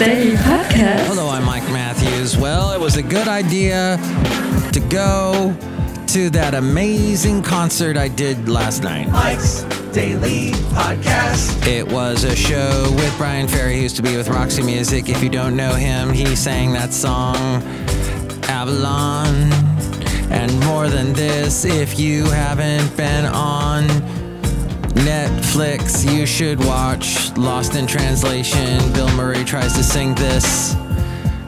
Day podcast. Hello, I'm Mike Matthews. Well, it was a good idea to go to that amazing concert I did last night. Mike's Daily Podcast. It was a show with Bryan Ferry, who used to be with Roxy Music. If you don't know him, he sang that song, Avalon. And more than this, if you haven't been on Netflix, you should watch Lost in Translation. Bill Murray tries to sing this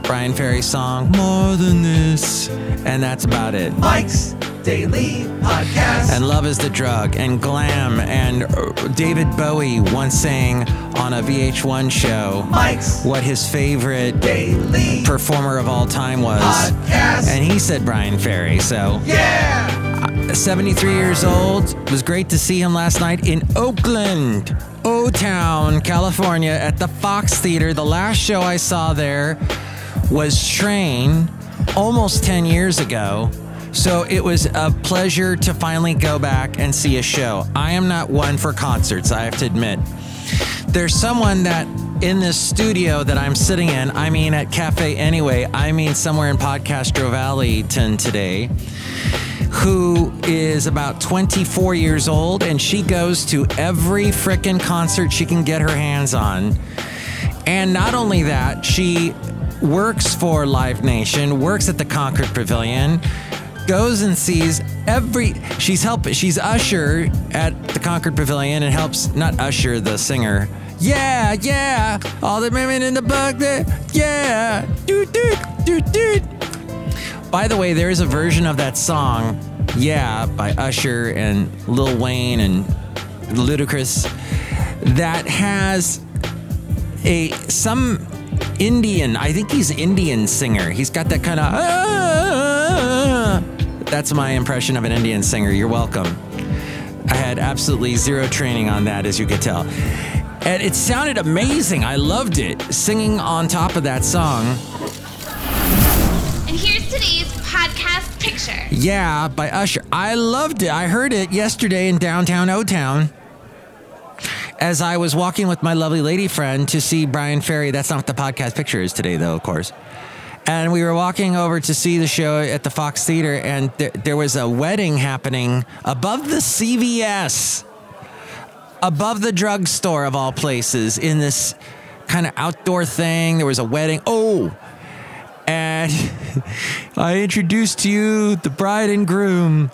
Bryan Ferry song, More Than This. And that's about it. Mike's Daily Podcast. And Love is the Drug and Glam and uh, David Bowie once sang on a VH1 show Mike's what his favorite Daily performer of all time was. Podcast. And he said Bryan Ferry. So, yeah. 73 years old. It was great to see him last night in Oakland, O Town, California at the Fox Theater. The last show I saw there was Train almost 10 years ago. So it was a pleasure to finally go back and see a show. I am not one for concerts, I have to admit. There's someone that in this studio that I'm sitting in, I mean at Cafe Anyway, I mean somewhere in Podcastro Valleyton today, who is about 24 years old and she goes to every frickin' concert she can get her hands on. And not only that, she works for Live Nation, works at the Concord Pavilion, goes and sees every she's help she's usher at the Concord Pavilion and helps not usher the singer. Yeah, yeah, all the women in the bug there. Yeah, doot doot doot doot. By the way, there is a version of that song, Yeah, by Usher and Lil Wayne and Ludacris, that has a some Indian. I think he's Indian singer. He's got that kind of. Ah. that's my impression of an Indian singer. You're welcome. I had absolutely zero training on that, as you could tell. And it sounded amazing. I loved it. Singing on top of that song. Podcast picture. Yeah, by Usher. I loved it. I heard it yesterday in downtown O Town as I was walking with my lovely lady friend to see Bryan Ferry. That's not what the podcast picture is today, though, of course. And we were walking over to see the show at the Fox Theater, and there, there was a wedding happening above the CVS, above the drugstore of all places, in this kind of outdoor thing. There was a wedding. Oh, and I introduced to you the bride and groom.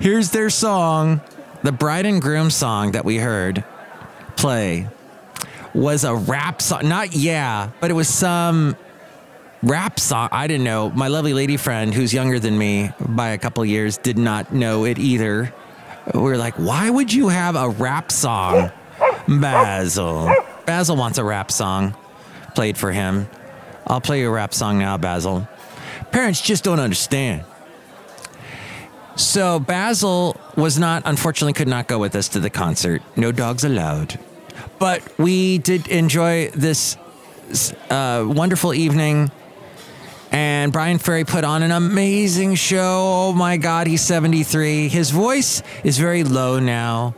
Here's their song. The bride and groom song that we heard play was a rap song. Not yeah, but it was some rap song. I didn't know. My lovely lady friend, who's younger than me by a couple years, did not know it either. We were like, why would you have a rap song? Basil. Basil wants a rap song played for him. I'll play you a rap song now, Basil. Parents just don't understand. So Basil was not, unfortunately, could not go with us to the concert. No dogs allowed. But we did enjoy this uh, wonderful evening. And Bryan Ferry put on an amazing show. Oh my God, he's 73. His voice is very low now,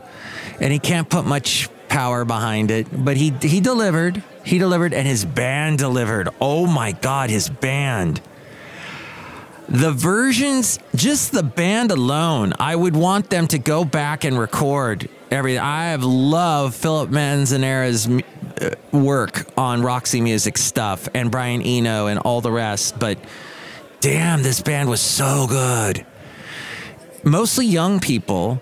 and he can't put much power behind it. But he he delivered. He delivered, and his band delivered. Oh my God, his band. The versions, just the band alone, I would want them to go back and record everything. I have loved Philip Manzanera's uh, work on Roxy Music stuff and Brian Eno and all the rest, but damn, this band was so good. Mostly young people.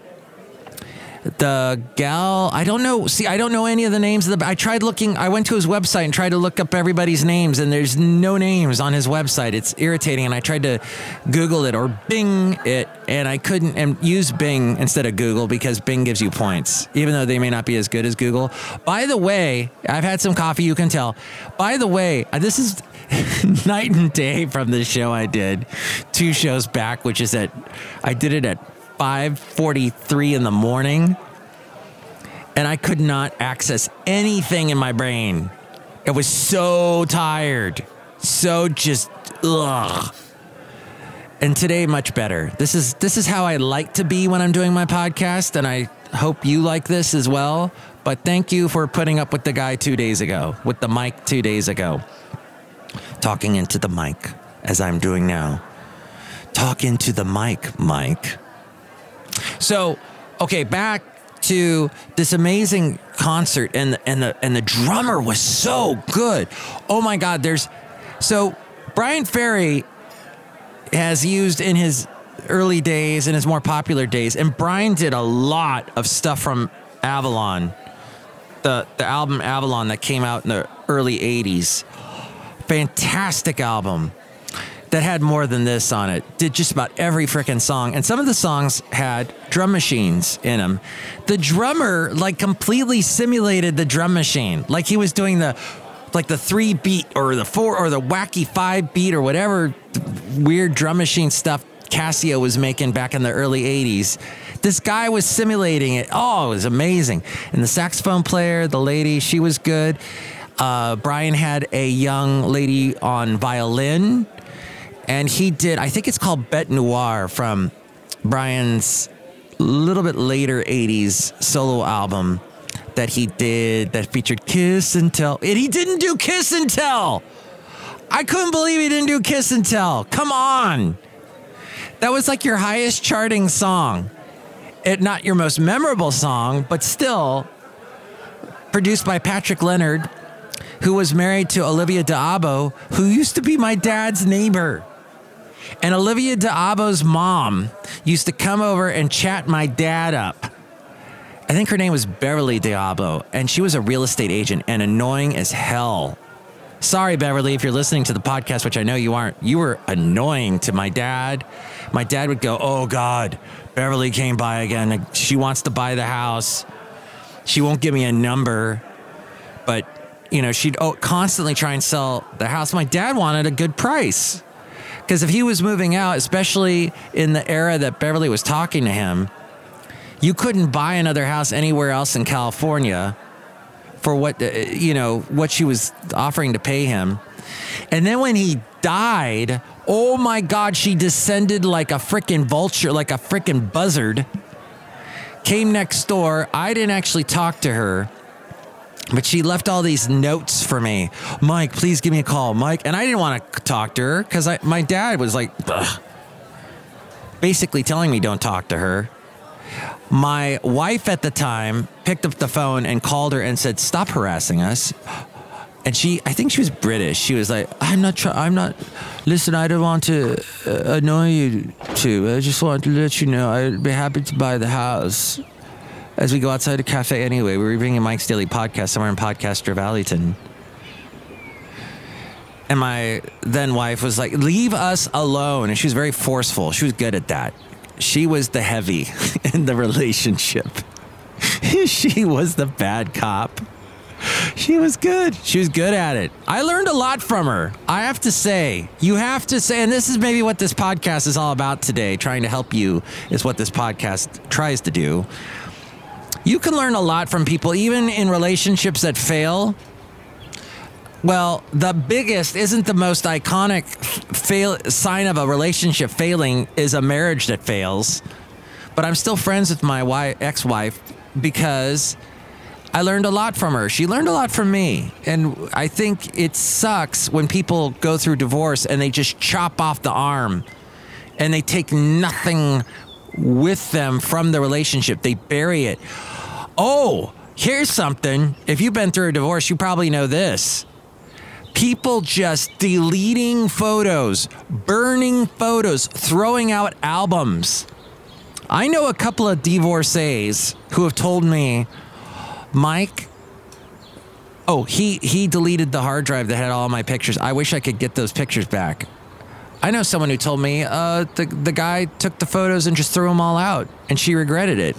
The gal, I don't know. See, I don't know any of the names of the. I tried looking. I went to his website and tried to look up everybody's names, and there's no names on his website. It's irritating. And I tried to Google it or Bing it, and I couldn't. And use Bing instead of Google because Bing gives you points, even though they may not be as good as Google. By the way, I've had some coffee. You can tell. By the way, uh, this is night and day from the show I did two shows back, which is that I did it at 5:43 in the morning and I could not access anything in my brain. I was so tired. So just ugh. And today much better. This is this is how I like to be when I'm doing my podcast and I hope you like this as well. But thank you for putting up with the guy 2 days ago, with the mic 2 days ago. talking into the mic as I'm doing now. Talk into the mic, Mike. So, okay, back to this amazing concert and the, and the and the drummer was so good. Oh my god, there's so Bryan Ferry has used in his early days and his more popular days and Bryan did a lot of stuff from Avalon. The the album Avalon that came out in the early 80s. Fantastic album that had more than this on it. Did just about every freaking song. And some of the songs had drum machines in them. The drummer like completely simulated the drum machine. Like he was doing the like the 3 beat or the 4 or the wacky 5 beat or whatever weird drum machine stuff Casio was making back in the early 80s. This guy was simulating it. Oh, it was amazing. And the saxophone player, the lady, she was good. Uh, Bryan had a young lady on violin and he did i think it's called bête noire from bryan's little bit later 80s solo album that he did that featured kiss and tell. And he didn't do kiss and tell! I couldn't believe he didn't do kiss and tell. Come on! That was like your highest charting song. It not your most memorable song but still produced by patrick leonard who was married to olivia d'abo who used to be my dad's neighbor and Olivia D'Abo's mom used to come over and chat my dad up. I think her name was Beverly D'Abo, and she was a real estate agent and annoying as hell. Sorry, Beverly, if you're listening to the podcast, which I know you aren't. You were annoying to my dad. My dad would go, Oh God, Beverly came by again. She wants to buy the house. She won't give me a number, but you know, she'd oh, constantly try and sell the house. My dad wanted a good price. Because if he was moving out, especially in the era that Beverly was talking to him, you couldn't buy another house anywhere else in California for what uh, you know what she was offering to pay him. And then when he died, oh my God, she descended like a freaking vulture, like a freaking buzzard. Came next door. I didn't actually talk to her. But she left all these notes for me. Mike, please give me a call. Mike. And I didn't want to talk to her because my dad was like, Ugh. basically telling me don't talk to her. My wife at the time picked up the phone and called her and said, stop harassing us. And she, I think she was British. She was like, I'm not, trying. I'm not, listen, I don't want to uh, annoy you too. I just want to let you know I'd be happy to buy the house as we go outside a cafe anyway. We were bringing Mike's Daily Podcast somewhere in Podcaster Valleyton. And my then wife was like, leave us alone. And she was very forceful. She was good at that. She was the heavy in the relationship. she was the bad cop. She was good. She was good at it. I learned a lot from her. I have to say, you have to say, and this is maybe what this podcast is all about today, trying to help you, is what this podcast tries to do you can learn a lot from people, even in relationships that fail. Well, the biggest isn't the most iconic fail sign of a relationship failing is a marriage that fails. But I'm still friends with my wife, ex-wife because I learned a lot from her. She learned a lot from me. And I think it sucks when people go through divorce and they just chop off the arm and they take nothing with them from the relationship. They bury it. Oh, here's something. If you've been through a divorce, you probably know this. People just deleting photos, burning photos, throwing out albums. I know a couple of divorcees who have told me, Mike, oh, he, he deleted the hard drive that had all my pictures. I wish I could get those pictures back. I know someone who told me uh, the, the guy took the photos and just threw them all out, and she regretted it.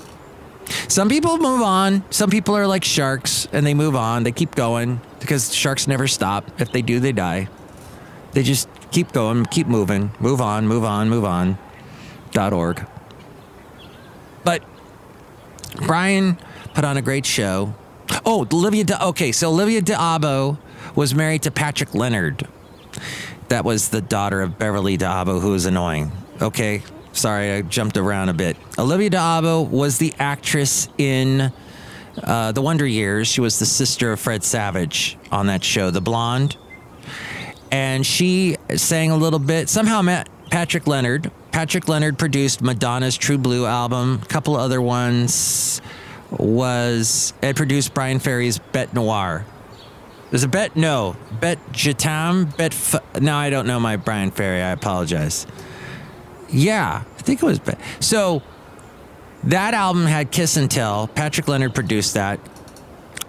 Some people move on. Some people are like sharks and they move on. They keep going because sharks never stop. If they do, they die. They just keep going, keep moving, move on, move on, move on. Dot org. But Bryan put on a great show. Oh, Olivia. De- okay, so Olivia D'Abo was married to Patrick Leonard. That was the daughter of Beverly D'Abo, who was annoying. Okay, Sorry, I jumped around a bit. Olivia D'Abo was the actress in uh, The Wonder Years. She was the sister of Fred Savage on that show, The Blonde. and she sang a little bit. Somehow met Patrick Leonard. Patrick Leonard produced Madonna's True Blue album, a couple other ones. Was had produced Bryan Ferry's Bête Noire. There's a bet, no, bet Jatam, bet. F- no, I don't know my Bryan Ferry. I apologize. Yeah, I think it was. So that album had Kiss and Tell. Patrick Leonard produced that.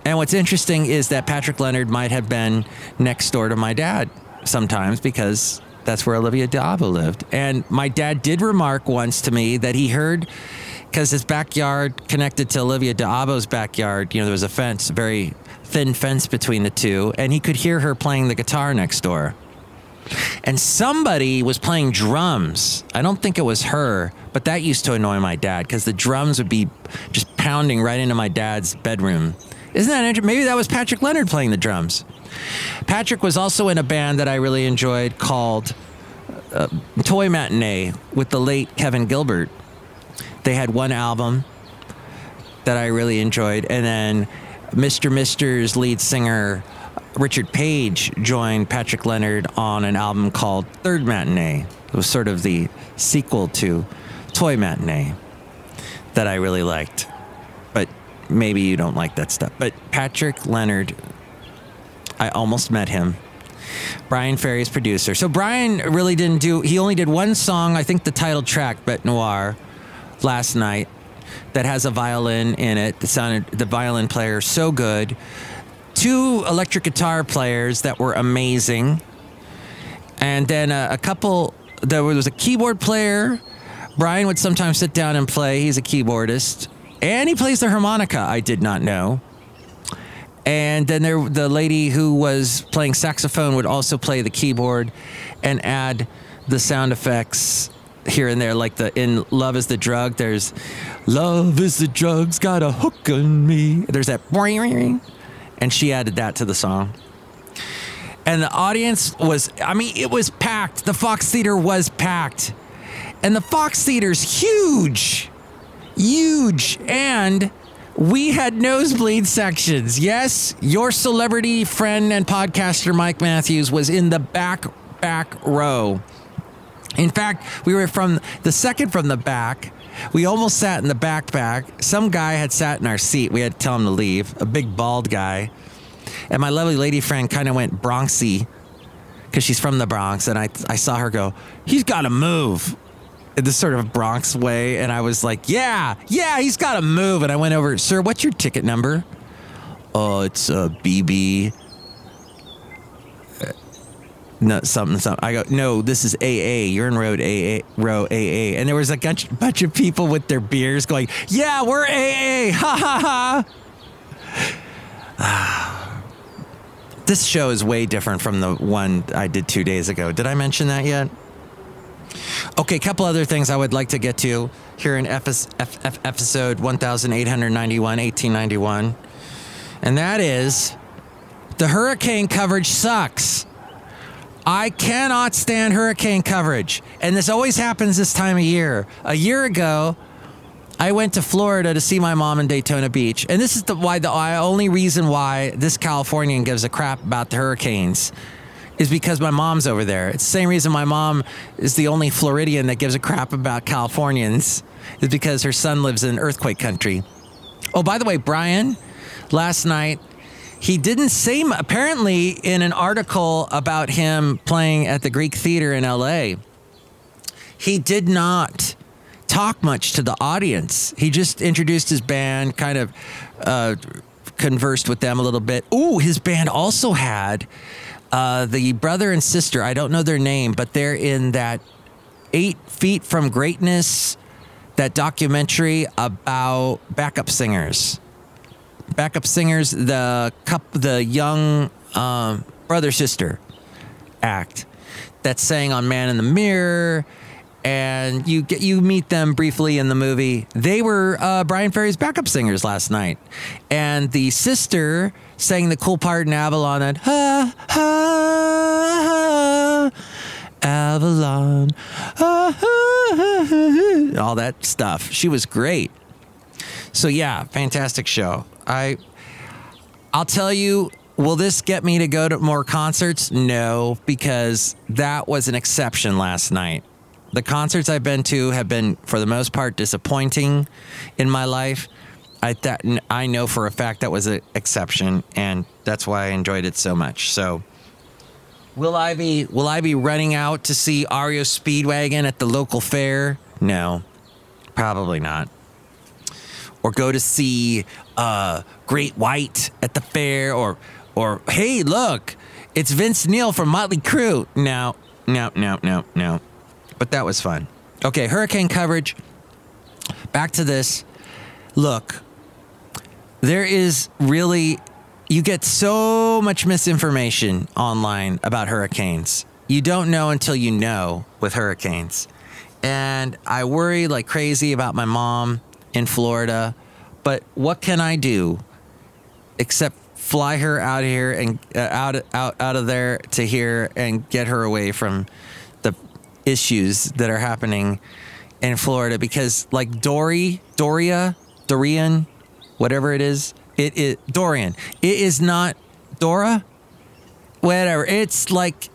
And what's interesting is that Patrick Leonard might have been next door to my dad sometimes because that's where Olivia D'Abo lived. And my dad did remark once to me that he heard because his backyard connected to Olivia D'Abo's backyard. You know, there was a fence, a very thin fence between the two, and he could hear her playing the guitar next door. And somebody was playing drums. I don't think it was her, but that used to annoy my dad because the drums would be just pounding right into my dad's bedroom. Isn't that interesting? Maybe that was Patrick Leonard playing the drums. Patrick was also in a band that I really enjoyed called uh, Toy Matinee with the late Kevin Gilbert. They had one album that I really enjoyed, and then Mr. Mister's lead singer Richard Page joined Patrick Leonard on an album called Third Matinee. It was sort of the sequel to Toy Matinee that I really liked. But maybe you don't like that stuff. But Patrick Leonard, I almost met him. Bryan Ferry's producer. So Bryan really didn't do, he only did one song, I think the title track, Bête Noire, last night that has a violin in it. The sounded the violin player so good. Two electric guitar players that were amazing, and then a, a couple. There was a keyboard player. Bryan would sometimes sit down and play. He's a keyboardist, and he plays the harmonica. I did not know. And then there, the lady who was playing saxophone would also play the keyboard, and add the sound effects here and there, like the in "Love Is the Drug." There's "Love Is the Drug's got a hook on me." There's that, and she added that to the song. And the audience was, I mean, it was packed. The Fox Theater was packed, and the Fox Theater's huge, huge, and we had nosebleed sections. Yes, your celebrity friend and podcaster Mike Matthews was in the back back row. In fact, we were from the second from the back. We almost sat in the back back. Some guy had sat in our seat. We had to tell him to leave. A big bald guy. And my lovely lady friend kind of went Bronxy because she's from the Bronx. And I, I saw her go, he's got to move in this sort of Bronx way. And I was like, yeah, yeah, he's got to move. And I went over, sir, what's your ticket number? Oh, it's uh, a BB no something something. I go, no, this is AA. You're in road AA, row AA, and there was a bunch, bunch of people with their beers going, yeah, we're AA, ha ha ha. this show is way different from the one I did two days ago. Did I mention that yet? Okay, a couple other things I would like to get to here in episode 1891, 1891, and that is the hurricane coverage sucks. I cannot stand hurricane coverage. And this always happens this time of year. A year ago, I went to Florida to see my mom in Daytona Beach. And this is the why the only reason why this Californian gives a crap about the hurricanes is because my mom's over there. It's the same reason my mom is the only Floridian that gives a crap about Californians is because her son lives in earthquake country. Oh, by the way, Bryan, last night he didn't say apparently in an article about him playing at the Greek Theater in LA. He did not talk much to the audience. He just introduced his band, kind of uh, conversed with them a little bit. Ooh, his band also had uh, the brother and sister. I don't know their name, but they're in that Eight Feet from Greatness, that documentary about backup singers backup singers, the cup, the young um, brother sister act that sang on Man in the Mirror, and you get you meet them briefly in the movie. They were uh, Bryan Ferry's backup singers last night, and the sister sang the cool part in Avalon and ha ha. ha Avalon, all that stuff. She was great. So yeah, fantastic show. I I'll tell you will this get me to go to more concerts? No, because that was an exception last night. The concerts I've been to have been, for the most part, disappointing in my life. I that I know for a fact that was an exception, and that's why I enjoyed it so much. So, will I be will I be running out to see REO Speedwagon at the local fair? No, probably not. Or go to see uh, Great White at the fair, or or hey, look, it's Vince Neil from Motley Crue. No, no, no, no, no. But that was fun. Okay, hurricane coverage. Back to this. Look, there is really you get so much misinformation online about hurricanes. You don't know until you know with hurricanes. And I worry like crazy about my mom in Florida, but what can I do except fly her out here and uh, out out out of there to here and get her away from the issues that are happening in Florida because like Dory, Doria, Dorian, whatever it is, it is Dorian. It is not Dora. Whatever. It's like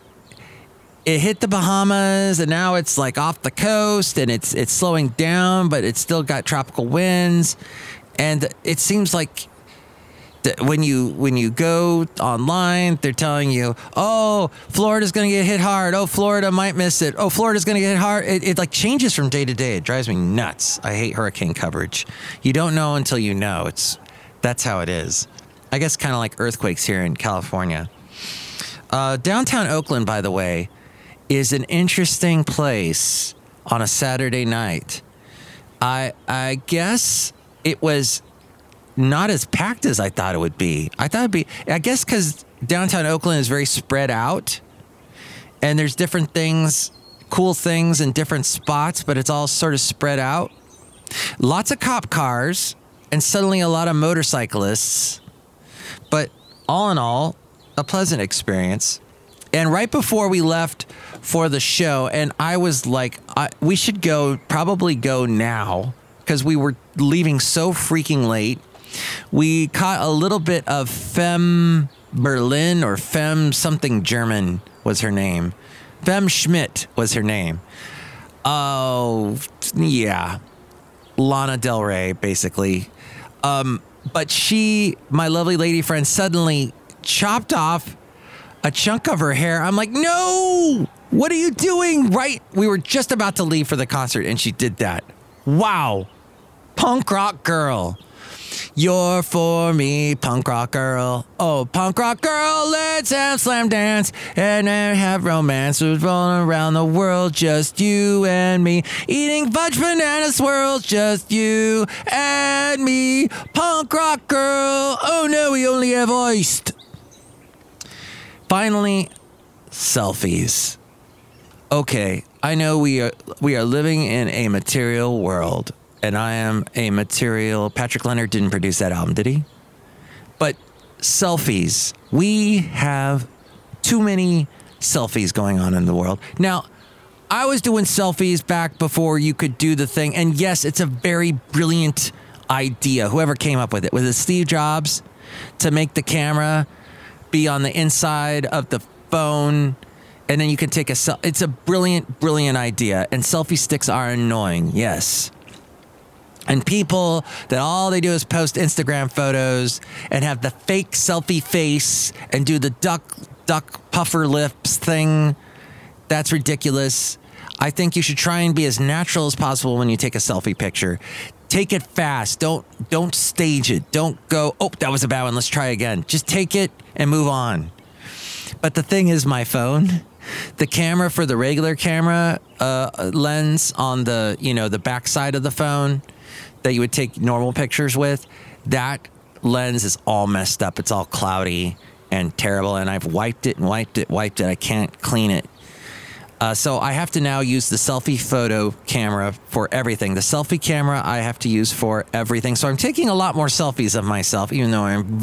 it hit the Bahamas and now it's like off the coast and it's it's slowing down, but it's still got tropical winds. And it seems like when you when you go online, they're telling you, "Oh, Florida's going to get hit hard. Oh, Florida might miss it. Oh, Florida's going to get hit hard." It, it like changes from day to day. It drives me nuts. I hate hurricane coverage. You don't know until you know. It's that's how it is. I guess kind of like earthquakes here in California. Uh, downtown Oakland, by the way, is an interesting place on a Saturday night. I I guess it was not as packed as I thought it would be. I thought it'd be I guess cuz downtown Oakland is very spread out and there's different things, cool things in different spots, but it's all sort of spread out. Lots of cop cars and suddenly a lot of motorcyclists. But all in all, a pleasant experience. And right before we left for the show, and I was like, I, we should go, probably go now, because we were leaving so freaking late. We caught a little bit of Femme Berlin or Femme something German was her name. Femme Schmidt was her name. Oh, yeah. Lana Del Rey, basically. Um, but she, my lovely lady friend, suddenly chopped off a chunk of her hair. I'm like, no, what are you doing? Right. We were just about to leave for the concert and she did that. Wow. Punk rock girl. You're for me, punk rock girl. Oh, punk rock girl, let's have slam dance and have romance. We're rolling around the world, just you and me. Eating fudge banana swirls, just you and me. Punk rock girl. Oh no, we only have iced. Finally, selfies. Okay, I know we are we are living in a material world, and I am a material. Patrick Leonard didn't produce that album, did he? But selfies, we have too many selfies going on in the world now. I was doing selfies back before you could do the thing, and yes, it's a very brilliant idea. Whoever came up with it was it Steve Jobs to make the camera be on the inside of the phone and then you can take a selfie. it's a brilliant brilliant idea and selfie sticks are annoying yes and people that all they do is post instagram photos and have the fake selfie face and do the duck duck puffer lips thing. That's ridiculous. I think you should try and be as natural as possible when you take a selfie picture. Take it fast. Don't don't stage it. Don't go oh that was a bad one. Let's try again. Just take it and move on. But the thing is my phone the camera for the regular camera uh, lens on the you know the back side of the phone that you would take normal pictures with that lens is all messed up it's all cloudy and terrible and i've wiped it and wiped it wiped it i can't clean it uh, so I have to now use the selfie photo camera for everything. The selfie camera I have to use for everything. So I'm taking a lot more selfies of myself, even though I'm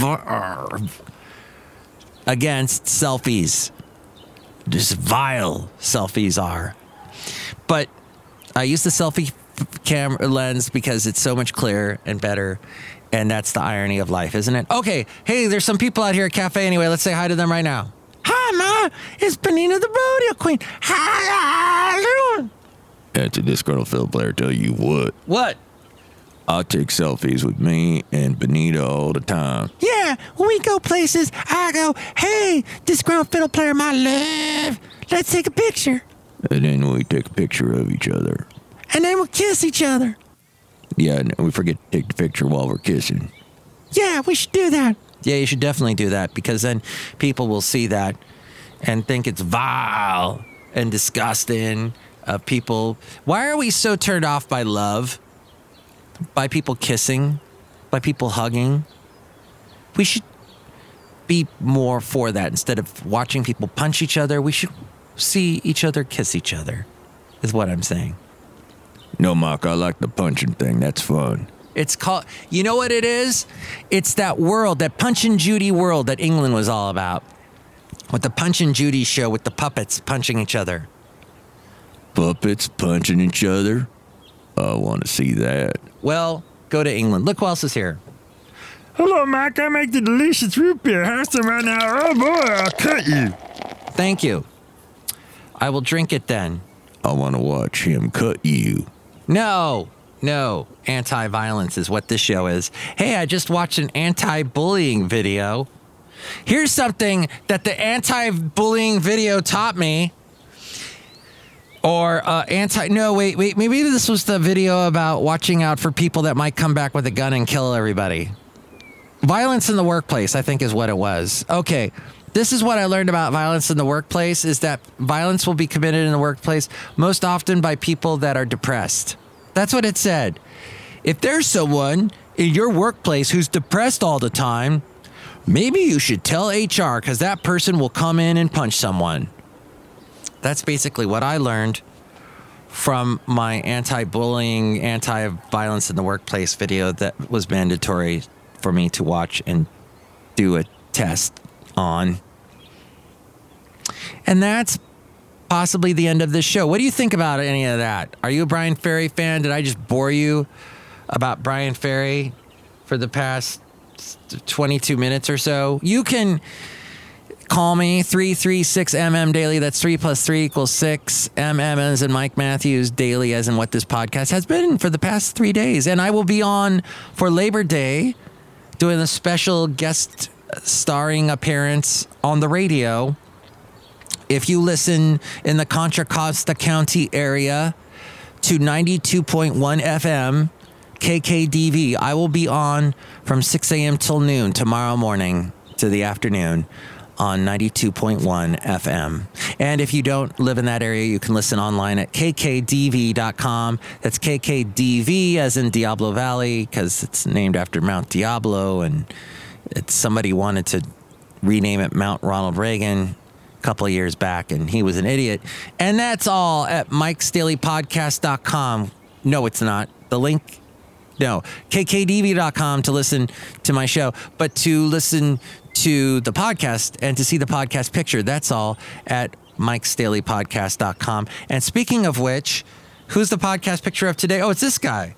against selfies. Just vile selfies are. But I use the selfie camera lens because it's so much clearer and better. And that's the irony of life, isn't it? Okay, hey, there's some people out here at Cafe anyway. Let's say hi to them right now. Hi, Ma. It's Benina the Rodeo Queen. How you doing? That's a disgruntled fiddle player tell you what. What? I take selfies with me and Benita all the time. Yeah, when we go places, I go, hey, this disgruntled fiddle player, my love. Let's take a picture. And then we take a picture of each other. And then we'll kiss each other. Yeah, and we forget to take the picture while we're kissing. Yeah, we should do that. Yeah, you should definitely do that because then people will see that and think it's vile and disgusting of people. Why are we so turned off by love? By people kissing? By people hugging? We should be more for that instead of watching people punch each other. We should see each other kiss each other, is what I'm saying. No, Mark, I like the punching thing. That's fun. It's called, you know what it is? It's that world, that Punch and Judy world that England was all about. With the Punch and Judy show with the puppets punching each other. Puppets punching each other. I want to see that. Well, go to England. Look who else is here. Hello, Mike. I make the delicious root beer. Have some right now. Oh boy, I'll cut you. Thank you. I will drink it then. I want to watch him cut you. No, no. Anti violence is what this show is. Hey, I just watched an anti bullying video. Here's something that the anti bullying video taught me. Or uh, anti. No, wait, wait. Maybe this was the video about watching out for people that might come back with a gun and kill everybody. Violence in the workplace, I think, is what it was. Okay. This is what I learned about violence in the workplace is that violence will be committed in the workplace most often by people that are depressed. That's what it said. If there's someone in your workplace who's depressed all the time, maybe you should tell HR because that person will come in and punch someone. That's basically what I learned from my anti bullying, anti violence in the workplace video that was mandatory for me to watch and do a test on. And that's possibly the end of this show. What do you think about any of that? Are you a Bryan Ferry fan? Did I just bore you about Bryan Ferry for the past 22 minutes or so? You can call me 336 mm daily that's 3 plus 3 equals 6 mm as in mike matthews daily as in what this podcast has been for the past three days and i will be on for labor day doing a special guest starring appearance on the radio if you listen in the contra costa county area to 92.1 fm kkdv i will be on from 6 a.m till noon tomorrow morning to the afternoon on 92.1 FM. And if you don't live in that area, you can listen online at kkdv.com. That's KKDV as in Diablo Valley because it's named after Mount Diablo and somebody wanted to rename it Mount Ronald Reagan couple years back and he was an idiot. And that's all at mikesdailypodcast.com. No, it's not. The link no, kkdv.com to listen to my show, but to listen to the podcast and to see the podcast picture, that's all at mikesdailypodcast.com. And speaking of which, who's the podcast picture of today? Oh, it's this guy.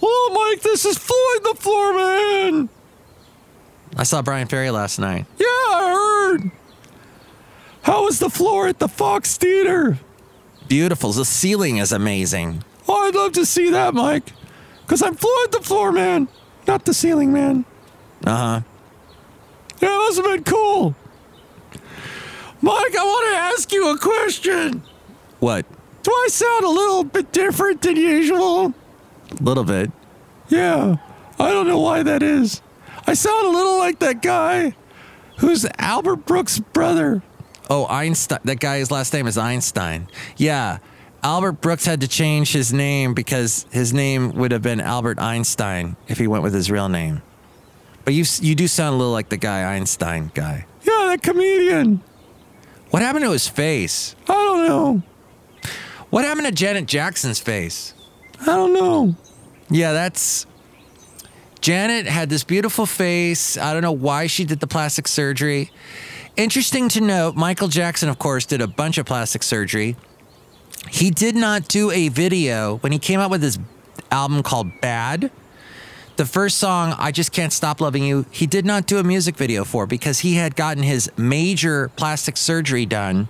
Oh, Mike, this is Floyd the floorman I saw Bryan Ferry last night. Yeah, I heard. How was the floor at the Fox Theater? Beautiful. The ceiling is amazing. Oh, I'd love to see that, Mike. Because I'm Floyd the Floor Man, not the Ceiling Man. Uh huh. Yeah, that must have been cool. Mike, I want to ask you a question. What? Do I sound a little bit different than usual? A little bit. Yeah, I don't know why that is. I sound a little like that guy who's Albert Brooks' brother. Oh, Einstein. That guy's last name is Einstein. Yeah. Albert Brooks had to change his name because his name would have been Albert Einstein if he went with his real name. But you you do sound a little like the guy Einstein guy. Yeah, that comedian. What happened to his face? I don't know. What happened to Janet Jackson's face? I don't know. Yeah, that's Janet had this beautiful face. I don't know why she did the plastic surgery. Interesting to note, Michael Jackson, of course, did a bunch of plastic surgery. He did not do a video when he came out with his album called Bad. the first song, I Just Can't Stop Loving You, he did not do a music video for because he had gotten his major plastic surgery done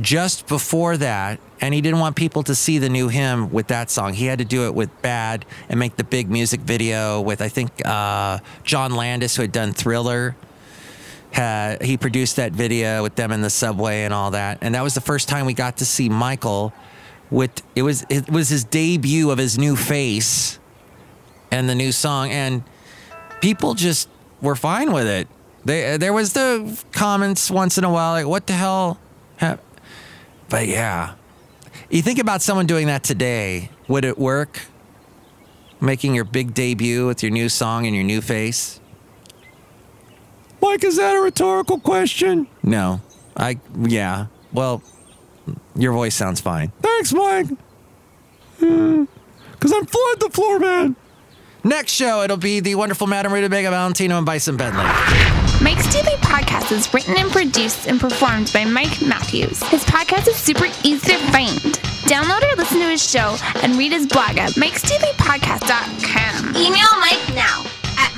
just before that. And he didn't want people to see the new him with that song. He had to do it with Bad and make the big music video with, I think, uh, John Landis, who had done Thriller. Had, he produced that video with them in the subway and all that. And that was the first time we got to see Michael with it was it was his debut of his new face and the new song and people just were fine with it. They, there was the comments once in a while like what the hell but yeah you think about someone doing that today would it work making your big debut with your new song and your new face Mike, is that a rhetorical question? no i yeah well your voice sounds fine Thanks, Mike. Hmm. Because I'm Floyd the Floor Man. next show it'll be the wonderful madam rutabaga valentino and bison bentley Mike's Daily Podcast is written and produced and performed by Mike Matthews. His podcast is super easy to find. Download or listen to his show and read his blog at mikesdailypodcast.com. Email Mike now